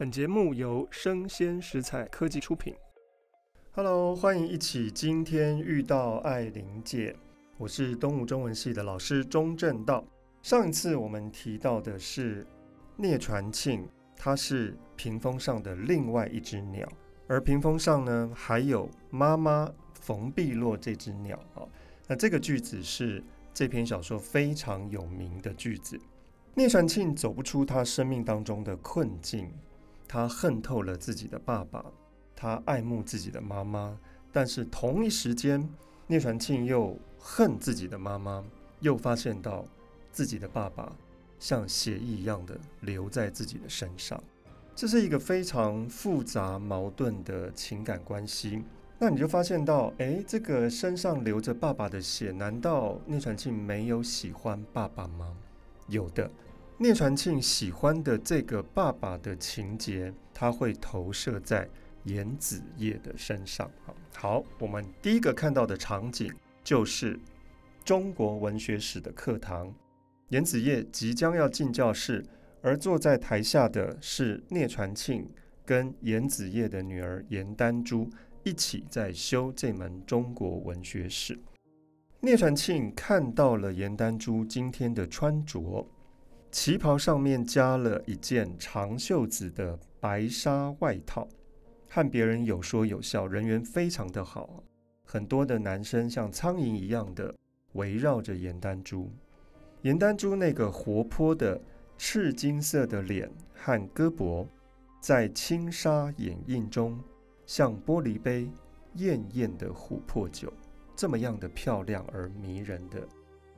本节目由生鲜食材科技出品。Hello，欢迎一起今天遇到爱玲姐，我是东吴中文系的老师钟正道。上一次我们提到的是聂传庆，他是屏风上的另外一只鸟，而屏风上呢还有妈妈冯碧落这只鸟啊。那这个句子是这篇小说非常有名的句子。聂传庆走不出他生命当中的困境。他恨透了自己的爸爸，他爱慕自己的妈妈，但是同一时间，聂传庆又恨自己的妈妈，又发现到自己的爸爸像血一样的留在自己的身上，这是一个非常复杂矛盾的情感关系。那你就发现到，诶，这个身上流着爸爸的血，难道聂传庆没有喜欢爸爸吗？有的。聂传庆喜欢的这个爸爸的情节，他会投射在严子夜的身上。好，我们第一个看到的场景就是中国文学史的课堂。严子夜即将要进教室，而坐在台下的是聂传庆跟严子夜的女儿颜丹珠一起在修这门中国文学史。聂传庆看到了颜丹珠今天的穿着。旗袍上面加了一件长袖子的白纱外套，和别人有说有笑，人缘非常的好。很多的男生像苍蝇一样的围绕着颜丹珠，颜丹珠那个活泼的赤金色的脸和胳膊，在轻纱掩映中，像玻璃杯艳艳的琥珀酒，这么样的漂亮而迷人的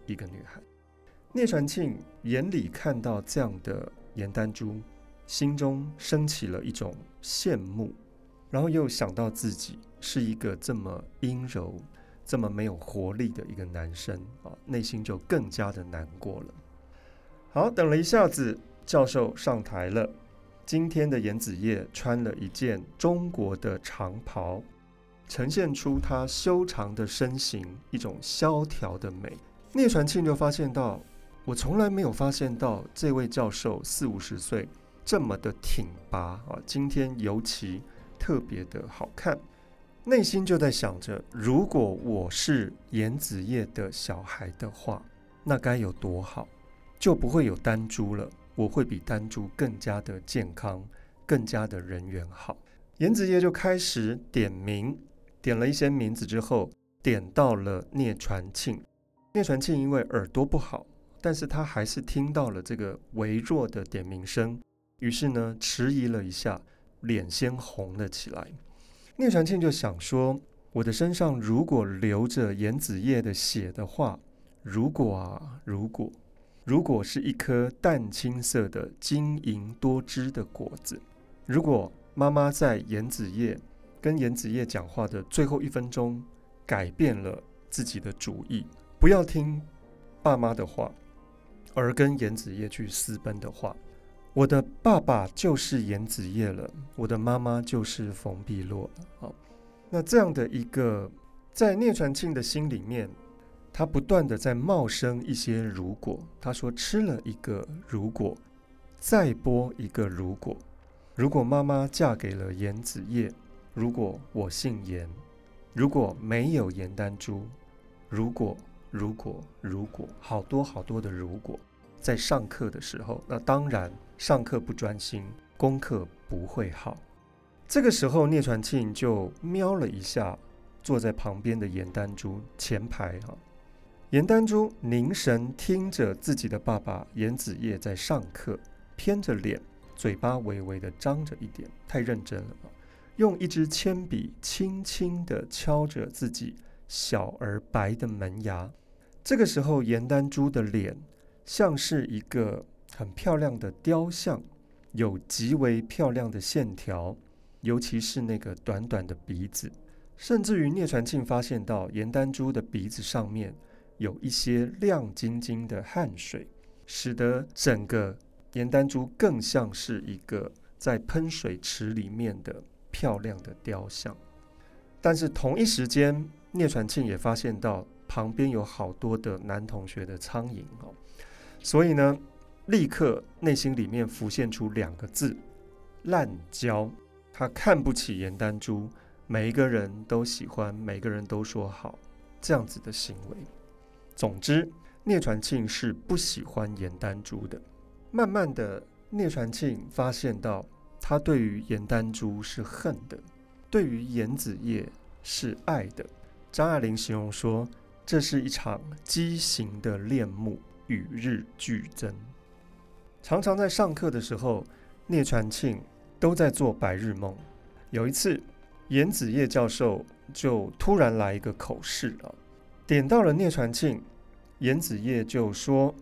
一个女孩。聂传庆眼里看到这样的颜丹珠，心中升起了一种羡慕，然后又想到自己是一个这么阴柔、这么没有活力的一个男生啊，内心就更加的难过了。好，等了一下子，教授上台了。今天的颜子夜穿了一件中国的长袍，呈现出他修长的身形，一种萧条的美。聂传庆就发现到。我从来没有发现到这位教授四五十岁这么的挺拔啊！今天尤其特别的好看，内心就在想着：如果我是颜子夜的小孩的话，那该有多好，就不会有丹珠了。我会比丹珠更加的健康，更加的人缘好。颜子夜就开始点名，点了一些名字之后，点到了聂传庆。聂传庆因为耳朵不好。但是他还是听到了这个微弱的点名声，于是呢，迟疑了一下，脸先红了起来。聂传庆就想说：“我的身上如果流着颜子叶的血的话，如果啊，如果，如果是一颗淡青色的晶莹多汁的果子，如果妈妈在颜子夜跟颜子夜讲话的最后一分钟改变了自己的主意，不要听爸妈的话。”而跟颜子夜去私奔的话，我的爸爸就是颜子夜了，我的妈妈就是冯碧落了。好，那这样的一个，在聂传庆的心里面，他不断的在冒生一些如果。他说吃了一个如果，再播一个如果，如果妈妈嫁给了颜子夜，如果我姓颜，如果没有颜丹珠，如果。如果如果好多好多的如果，在上课的时候，那当然上课不专心，功课不会好。这个时候，聂传庆就瞄了一下坐在旁边的颜丹珠前排哈，颜丹珠凝神听着自己的爸爸颜子夜在上课，偏着脸，嘴巴微微的张着一点，太认真了，用一支铅笔轻轻的敲着自己小而白的门牙。这个时候，颜丹珠的脸像是一个很漂亮的雕像，有极为漂亮的线条，尤其是那个短短的鼻子，甚至于聂传庆发现到颜丹珠的鼻子上面有一些亮晶晶的汗水，使得整个颜丹珠更像是一个在喷水池里面的漂亮的雕像。但是同一时间，聂传庆也发现到。旁边有好多的男同学的苍蝇哦，所以呢，立刻内心里面浮现出两个字：滥交，他看不起颜丹珠，每一个人都喜欢，每个人都说好，这样子的行为。总之，聂传庆是不喜欢颜丹珠的。慢慢的，聂传庆发现到，他对于颜丹珠是恨的，对于颜子夜是爱的。张爱玲形容说，这是一场畸形的恋慕，与日俱增。常常在上课的时候，聂传庆都在做白日梦。有一次，严子叶教授就突然来一个口试啊，点到了聂传庆，严子叶就说：“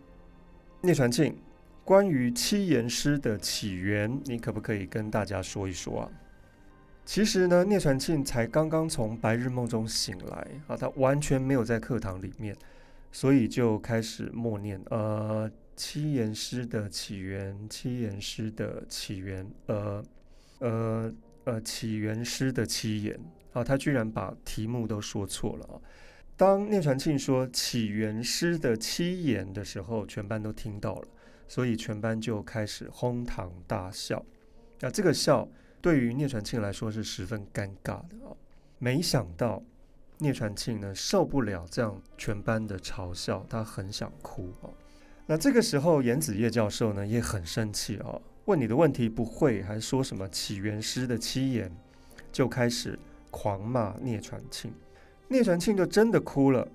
聂传庆，关于七言诗的起源，你可不可以跟大家说一说啊？”其实呢，聂传庆才刚刚从白日梦中醒来啊，他完全没有在课堂里面，所以就开始默念呃。七言诗的起源，七言诗的起源，呃，呃，呃，起源诗的七言啊，他居然把题目都说错了啊！当聂传庆说起源诗的七言的时候，全班都听到了，所以全班就开始哄堂大笑。那这个笑对于聂传庆来说是十分尴尬的啊！没想到聂传庆呢受不了这样全班的嘲笑，他很想哭啊！那这个时候，严子叶教授呢也很生气哦，问你的问题不会，还说什么起源诗的七言，就开始狂骂聂传庆。聂传庆就真的哭了，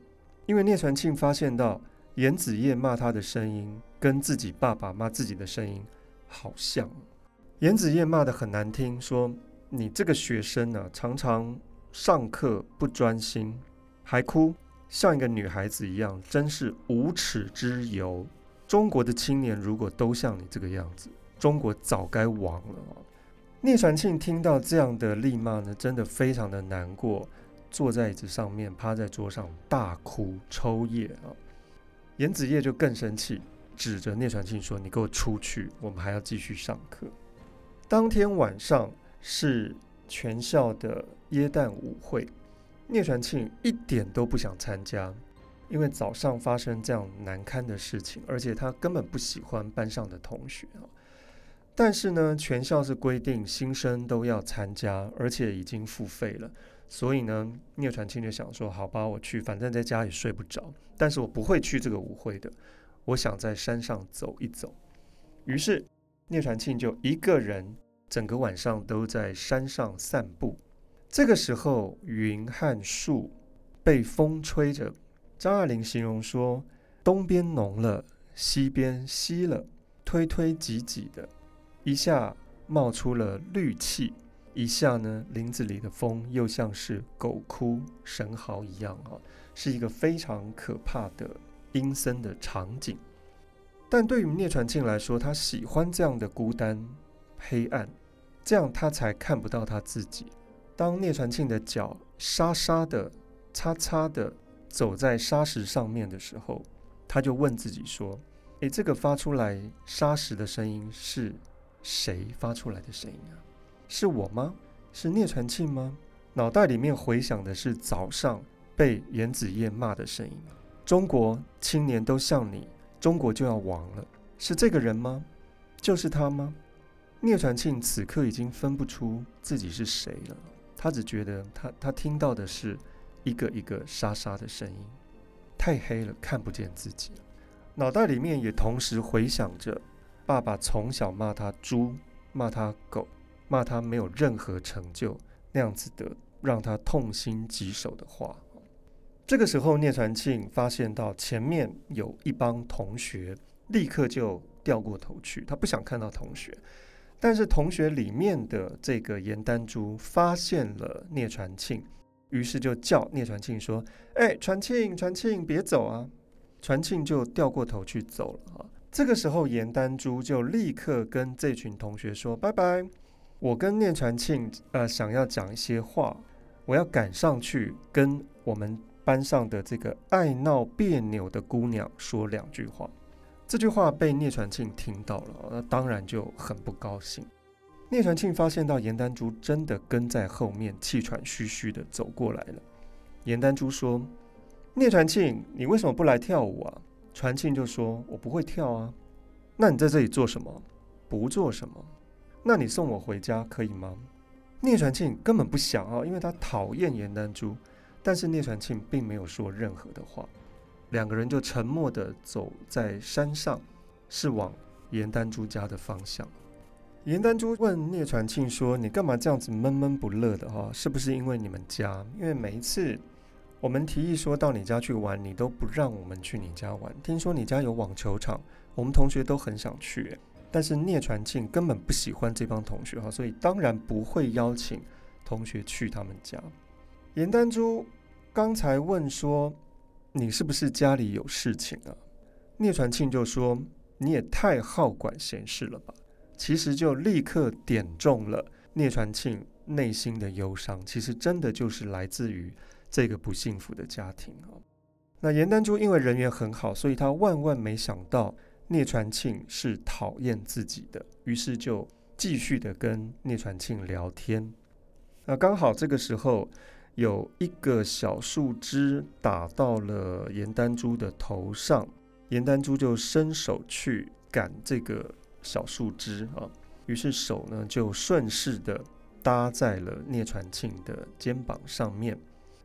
因为聂传庆发现到严子叶骂他的声音跟自己爸爸骂自己的声音好像。严子叶骂得很难听，说你这个学生呢、啊，常常上课不专心，还哭，像一个女孩子一样，真是无耻之尤。中国的青年如果都像你这个样子，中国早该亡了。聂传庆听到这样的厉骂呢，真的非常的难过，坐在椅子上面，趴在桌上大哭抽噎啊。颜子叶就更生气，指着聂传庆说：“你给我出去，我们还要继续上课。”当天晚上是全校的耶诞舞会，聂传庆一点都不想参加。因为早上发生这样难堪的事情，而且他根本不喜欢班上的同学啊。但是呢，全校是规定新生都要参加，而且已经付费了，所以呢，聂传庆就想说：“好吧，我去，反正在家里睡不着，但是我不会去这个舞会的。我想在山上走一走。”于是，聂传庆就一个人整个晚上都在山上散步。这个时候，云和树被风吹着。张爱玲形容说：“东边浓了，西边稀了，推推挤挤的，一下冒出了绿气，一下呢，林子里的风又像是狗哭神嚎一样啊，是一个非常可怕的阴森的场景。但对于聂传庆来说，他喜欢这样的孤单黑暗，这样他才看不到他自己。当聂传庆的脚沙沙的、擦擦的。”走在沙石上面的时候，他就问自己说：“诶，这个发出来沙石的声音是谁发出来的声音啊？是我吗？是聂传庆吗？”脑袋里面回想的是早上被严子叶骂的声音：“中国青年都像你，中国就要亡了。”是这个人吗？就是他吗？聂传庆此刻已经分不出自己是谁了，他只觉得他他听到的是。一个一个沙沙的声音，太黑了，看不见自己。脑袋里面也同时回想着爸爸从小骂他猪，骂他狗，骂他没有任何成就那样子的，让他痛心疾首的话。这个时候，聂传庆发现到前面有一帮同学，立刻就掉过头去，他不想看到同学。但是同学里面的这个颜丹珠发现了聂传庆。于是就叫聂传庆说：“哎，传庆，传庆，别走啊！”传庆就掉过头去走了啊。这个时候，颜丹珠就立刻跟这群同学说：“拜拜，我跟聂传庆呃想要讲一些话，我要赶上去跟我们班上的这个爱闹别扭的姑娘说两句话。”这句话被聂传庆听到了，那当然就很不高兴。聂传庆发现到颜丹珠真的跟在后面，气喘吁吁的走过来了。颜丹珠说：“聂传庆，你为什么不来跳舞啊？”传庆就说：“我不会跳啊。”那你在这里做什么？不做什么。那你送我回家可以吗？”聂传庆根本不想啊，因为他讨厌严丹珠，但是聂传庆并没有说任何的话，两个人就沉默地走在山上，是往严丹珠家的方向。严丹珠问聂传庆说：“你干嘛这样子闷闷不乐的哈？是不是因为你们家？因为每一次我们提议说到你家去玩，你都不让我们去你家玩。听说你家有网球场，我们同学都很想去，但是聂传庆根本不喜欢这帮同学哈，所以当然不会邀请同学去他们家。”严丹珠刚才问说：“你是不是家里有事情啊？”聂传庆就说：“你也太好管闲事了吧。”其实就立刻点中了聂传庆内心的忧伤，其实真的就是来自于这个不幸福的家庭啊。那严丹珠因为人缘很好，所以他万万没想到聂传庆是讨厌自己的，于是就继续的跟聂传庆聊天。那刚好这个时候有一个小树枝打到了严丹珠的头上，严丹珠就伸手去赶这个。小树枝啊，于是手呢就顺势的搭在了聂传庆的肩膀上面，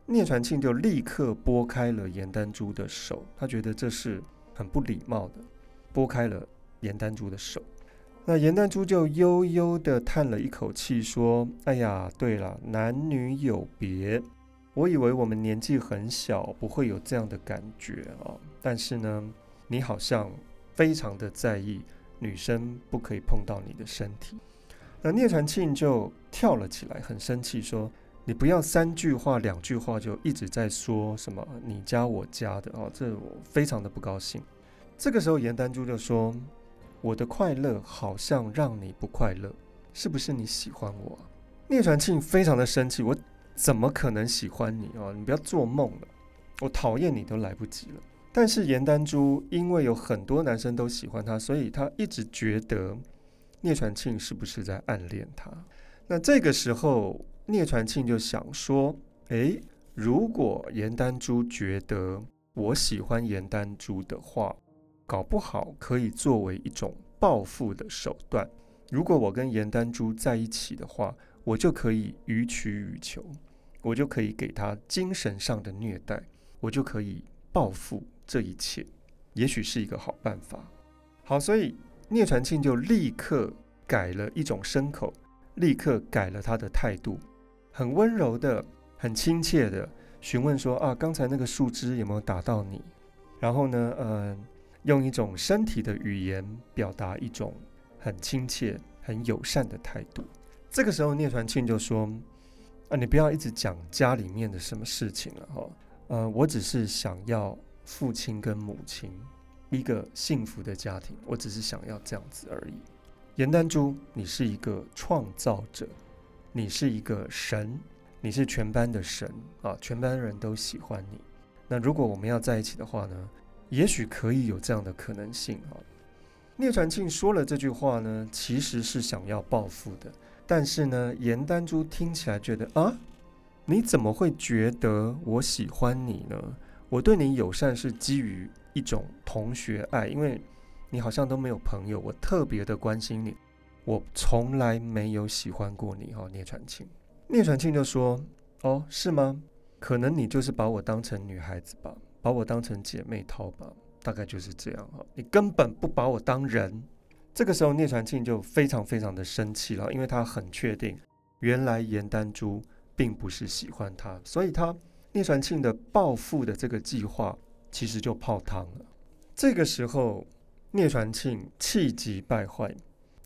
聂传庆就立刻拨开了严丹珠的手，他觉得这是很不礼貌的，拨开了严丹珠的手。那严丹珠就悠悠的叹了一口气，说：“哎呀，对了，男女有别，我以为我们年纪很小，不会有这样的感觉啊，但是呢，你好像非常的在意。”女生不可以碰到你的身体。那聂传庆就跳了起来，很生气，说：“你不要三句话、两句话就一直在说什么你家我家的哦，这我非常的不高兴。”这个时候，严丹珠就说：“我的快乐好像让你不快乐，是不是你喜欢我？”聂传庆非常的生气：“我怎么可能喜欢你哦？你不要做梦了，我讨厌你都来不及了。”但是严丹珠因为有很多男生都喜欢她，所以她一直觉得聂传庆是不是在暗恋她？那这个时候，聂传庆就想说：“诶，如果严丹珠觉得我喜欢严丹珠的话，搞不好可以作为一种报复的手段。如果我跟严丹珠在一起的话，我就可以予取予求，我就可以给他精神上的虐待，我就可以报复。”这一切也许是一个好办法。好，所以聂传庆就立刻改了一种声口，立刻改了他的态度，很温柔的、很亲切的询问说：“啊，刚才那个树枝有没有打到你？”然后呢，呃，用一种身体的语言表达一种很亲切、很友善的态度。这个时候，聂传庆就说：“啊，你不要一直讲家里面的什么事情了，哈，呃，我只是想要。”父亲跟母亲，一个幸福的家庭，我只是想要这样子而已。严丹珠，你是一个创造者，你是一个神，你是全班的神啊，全班人都喜欢你。那如果我们要在一起的话呢，也许可以有这样的可能性啊。聂传庆说了这句话呢，其实是想要报复的，但是呢，严丹珠听起来觉得啊，你怎么会觉得我喜欢你呢？我对你友善是基于一种同学爱，因为你好像都没有朋友，我特别的关心你。我从来没有喜欢过你，哈，聂传庆。聂传庆就说：“哦，是吗？可能你就是把我当成女孩子吧，把我当成姐妹淘吧，大概就是这样哈。你根本不把我当人。”这个时候，聂传庆就非常非常的生气了，因为他很确定，原来严丹珠并不是喜欢他，所以他。聂传庆的报复的这个计划其实就泡汤了。这个时候，聂传庆气急败坏，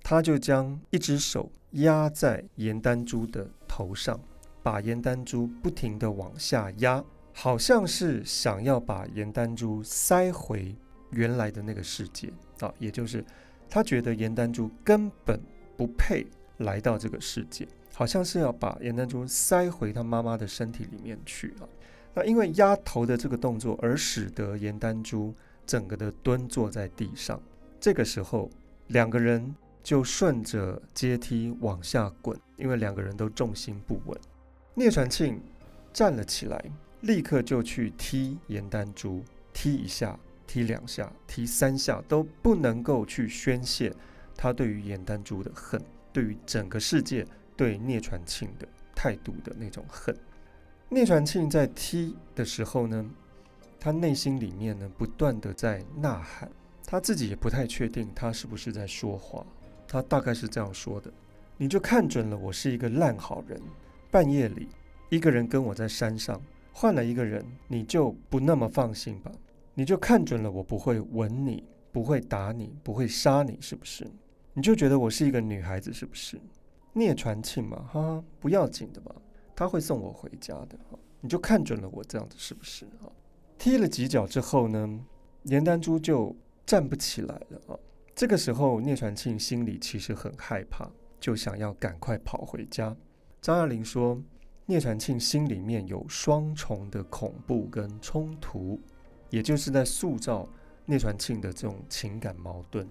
他就将一只手压在严丹珠的头上，把严丹珠不停地往下压，好像是想要把严丹珠塞回原来的那个世界啊，也就是他觉得严丹珠根本不配来到这个世界。好像是要把严丹珠塞回他妈妈的身体里面去啊！那因为压头的这个动作，而使得严丹珠整个的蹲坐在地上。这个时候，两个人就顺着阶梯往下滚，因为两个人都重心不稳。聂传庆站了起来，立刻就去踢严丹珠，踢一下，踢两下，踢三下，都不能够去宣泄他对于严丹珠的恨。对于整个世界对聂传庆的态度的那种恨。聂传庆在踢的时候呢，他内心里面呢不断的在呐喊，他自己也不太确定他是不是在说话。他大概是这样说的：“你就看准了，我是一个烂好人。半夜里一个人跟我在山上，换了一个人，你就不那么放心吧？你就看准了，我不会吻你，不会打你，不会杀你，是不是？你就觉得我是一个女孩子，是不是？聂传庆嘛，哈，不要紧的吧？他会送我回家的。哈你就看准了我这样子，是不是？哈，踢了几脚之后呢，颜丹珠就站不起来了啊。”这个时候，聂传庆心里其实很害怕，就想要赶快跑回家。张爱玲说，聂传庆心里面有双重的恐怖跟冲突，也就是在塑造聂传庆的这种情感矛盾。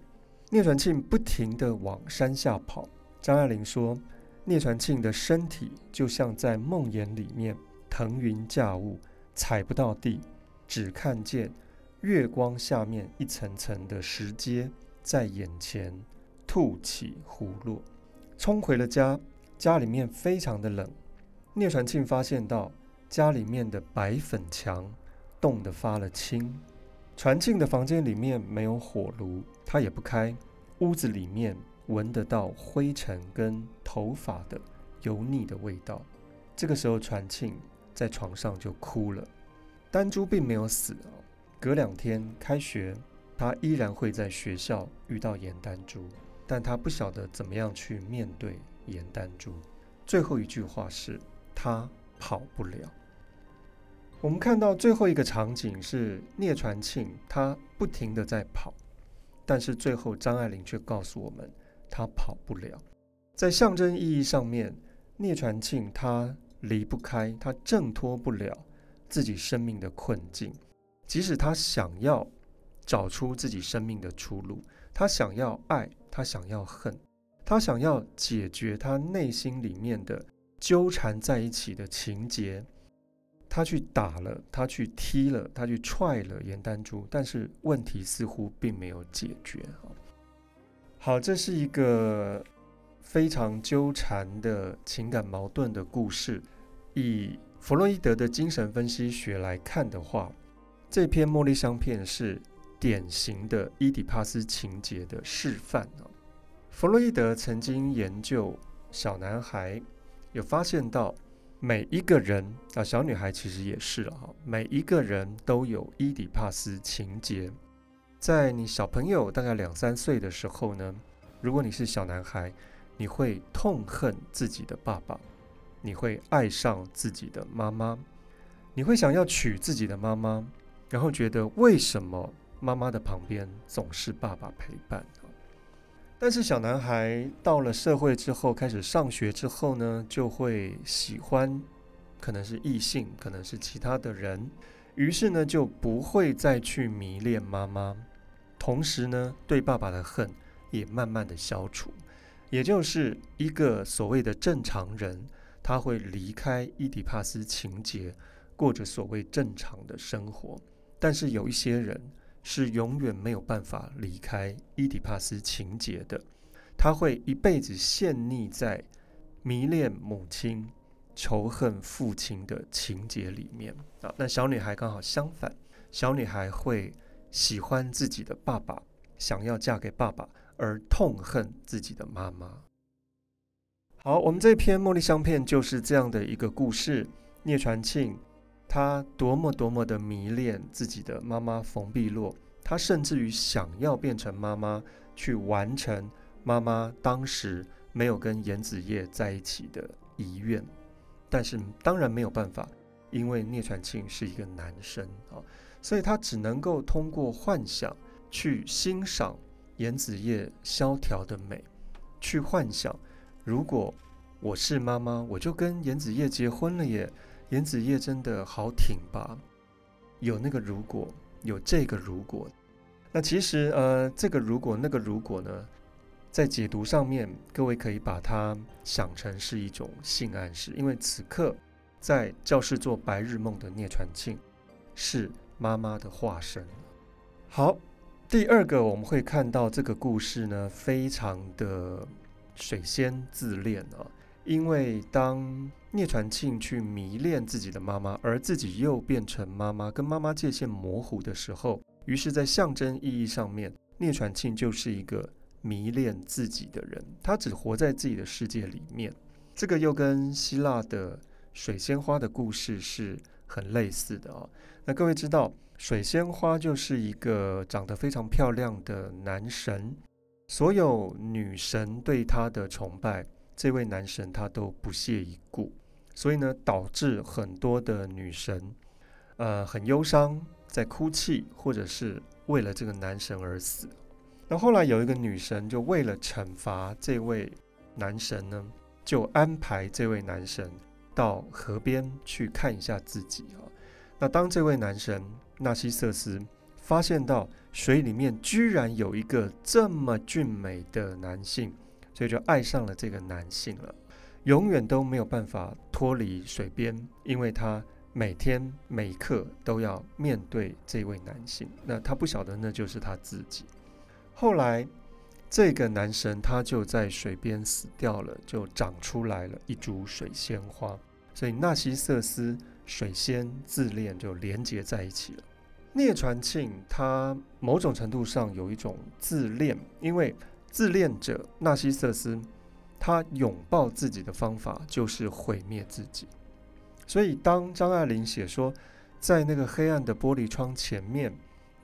聂传庆不停地往山下跑。张爱玲说，聂传庆的身体就像在梦魇里面腾云驾雾，踩不到地，只看见月光下面一层层的石阶。在眼前吐起胡落，冲回了家。家里面非常的冷。聂传庆发现到家里面的白粉墙冻得发了青。传庆的房间里面没有火炉，他也不开。屋子里面闻得到灰尘跟头发的油腻的味道。这个时候，传庆在床上就哭了。丹珠并没有死。隔两天开学。他依然会在学校遇到颜丹珠，但他不晓得怎么样去面对颜丹珠。最后一句话是：他跑不了。我们看到最后一个场景是聂传庆，他不停地在跑，但是最后张爱玲却告诉我们，他跑不了。在象征意义上面，聂传庆他离不开，他挣脱不了自己生命的困境，即使他想要。找出自己生命的出路。他想要爱，他想要恨，他想要解决他内心里面的纠缠在一起的情节。他去打了，他去踢了，他去踹了颜丹珠，但是问题似乎并没有解决。好，这是一个非常纠缠的情感矛盾的故事。以弗洛伊德的精神分析学来看的话，这篇茉莉香片是。典型的伊底帕斯情节的示范，弗洛伊德曾经研究小男孩，有发现到每一个人啊，小女孩其实也是啊，每一个人都有伊底帕斯情节。在你小朋友大概两三岁的时候呢，如果你是小男孩，你会痛恨自己的爸爸，你会爱上自己的妈妈，你会想要娶自己的妈妈，然后觉得为什么？妈妈的旁边总是爸爸陪伴。但是小男孩到了社会之后，开始上学之后呢，就会喜欢，可能是异性，可能是其他的人，于是呢就不会再去迷恋妈妈，同时呢对爸爸的恨也慢慢的消除，也就是一个所谓的正常人，他会离开伊底帕斯情节，过着所谓正常的生活。但是有一些人。是永远没有办法离开伊底帕斯情节的，他会一辈子陷溺在迷恋母亲、仇恨父亲的情节里面啊。那小女孩刚好相反，小女孩会喜欢自己的爸爸，想要嫁给爸爸，而痛恨自己的妈妈。好，我们这篇茉莉香片就是这样的一个故事，聂传庆。他多么多么的迷恋自己的妈妈冯碧落，他甚至于想要变成妈妈，去完成妈妈当时没有跟严子夜在一起的遗愿，但是当然没有办法，因为聂传庆是一个男生啊，所以他只能够通过幻想去欣赏严子夜萧条的美，去幻想如果我是妈妈，我就跟严子夜结婚了耶。颜子夜真的好挺拔，有那个如果，有这个如果，那其实呃，这个如果那个如果呢，在解读上面，各位可以把它想成是一种性暗示，因为此刻在教室做白日梦的聂传庆是妈妈的化身。好，第二个我们会看到这个故事呢，非常的水仙自恋啊，因为当聂传庆去迷恋自己的妈妈，而自己又变成妈妈，跟妈妈界限模糊的时候，于是，在象征意义上面，聂传庆就是一个迷恋自己的人，他只活在自己的世界里面。这个又跟希腊的水仙花的故事是很类似的啊。那各位知道，水仙花就是一个长得非常漂亮的男神，所有女神对他的崇拜，这位男神他都不屑一顾。所以呢，导致很多的女神，呃，很忧伤，在哭泣，或者是为了这个男神而死。那后来有一个女神，就为了惩罚这位男神呢，就安排这位男神到河边去看一下自己啊。那当这位男神纳西瑟斯发现到水里面居然有一个这么俊美的男性，所以就爱上了这个男性了。永远都没有办法脱离水边，因为他每天每刻都要面对这位男性。那他不晓得那就是他自己。后来，这个男神他就在水边死掉了，就长出来了一株水仙花。所以纳西瑟斯、水仙自恋就连接在一起了。聂传庆他某种程度上有一种自恋，因为自恋者纳西瑟斯。他拥抱自己的方法就是毁灭自己，所以当张爱玲写说，在那个黑暗的玻璃窗前面，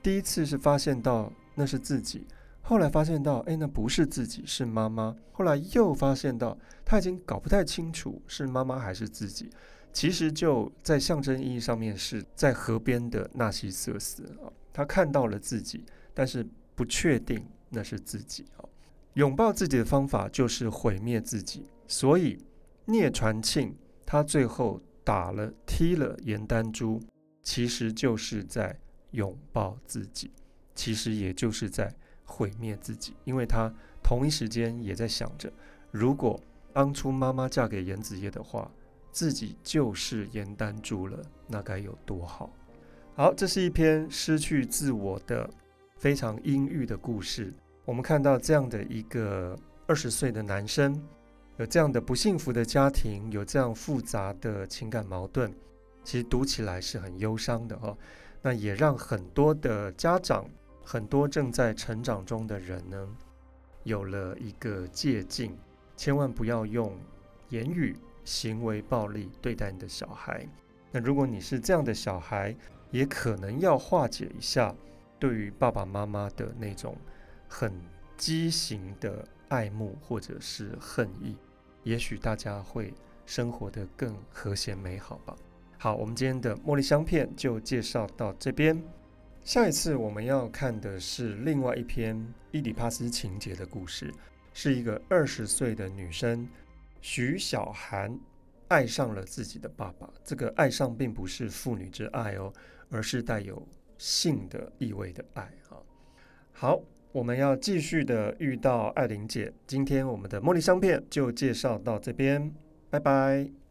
第一次是发现到那是自己，后来发现到，哎，那不是自己，是妈妈，后来又发现到他已经搞不太清楚是妈妈还是自己，其实就在象征意义上面是在河边的纳西瑟斯啊，他看到了自己，但是不确定那是自己啊。拥抱自己的方法就是毁灭自己，所以聂传庆他最后打了踢了严丹珠，其实就是在拥抱自己，其实也就是在毁灭自己，因为他同一时间也在想着，如果当初妈妈嫁给严子业的话，自己就是严丹珠了，那该有多好。好，这是一篇失去自我的非常阴郁的故事。我们看到这样的一个二十岁的男生，有这样的不幸福的家庭，有这样复杂的情感矛盾，其实读起来是很忧伤的哦。那也让很多的家长，很多正在成长中的人呢，有了一个借镜，千万不要用言语行为暴力对待你的小孩。那如果你是这样的小孩，也可能要化解一下对于爸爸妈妈的那种。很畸形的爱慕或者是恨意，也许大家会生活得更和谐美好吧。好，我们今天的茉莉香片就介绍到这边。下一次我们要看的是另外一篇伊底帕斯情节的故事，是一个二十岁的女生许小涵爱上了自己的爸爸。这个爱上并不是父女之爱哦，而是带有性的意味的爱啊。好。我们要继续的遇到艾琳姐，今天我们的茉莉香片就介绍到这边，拜拜。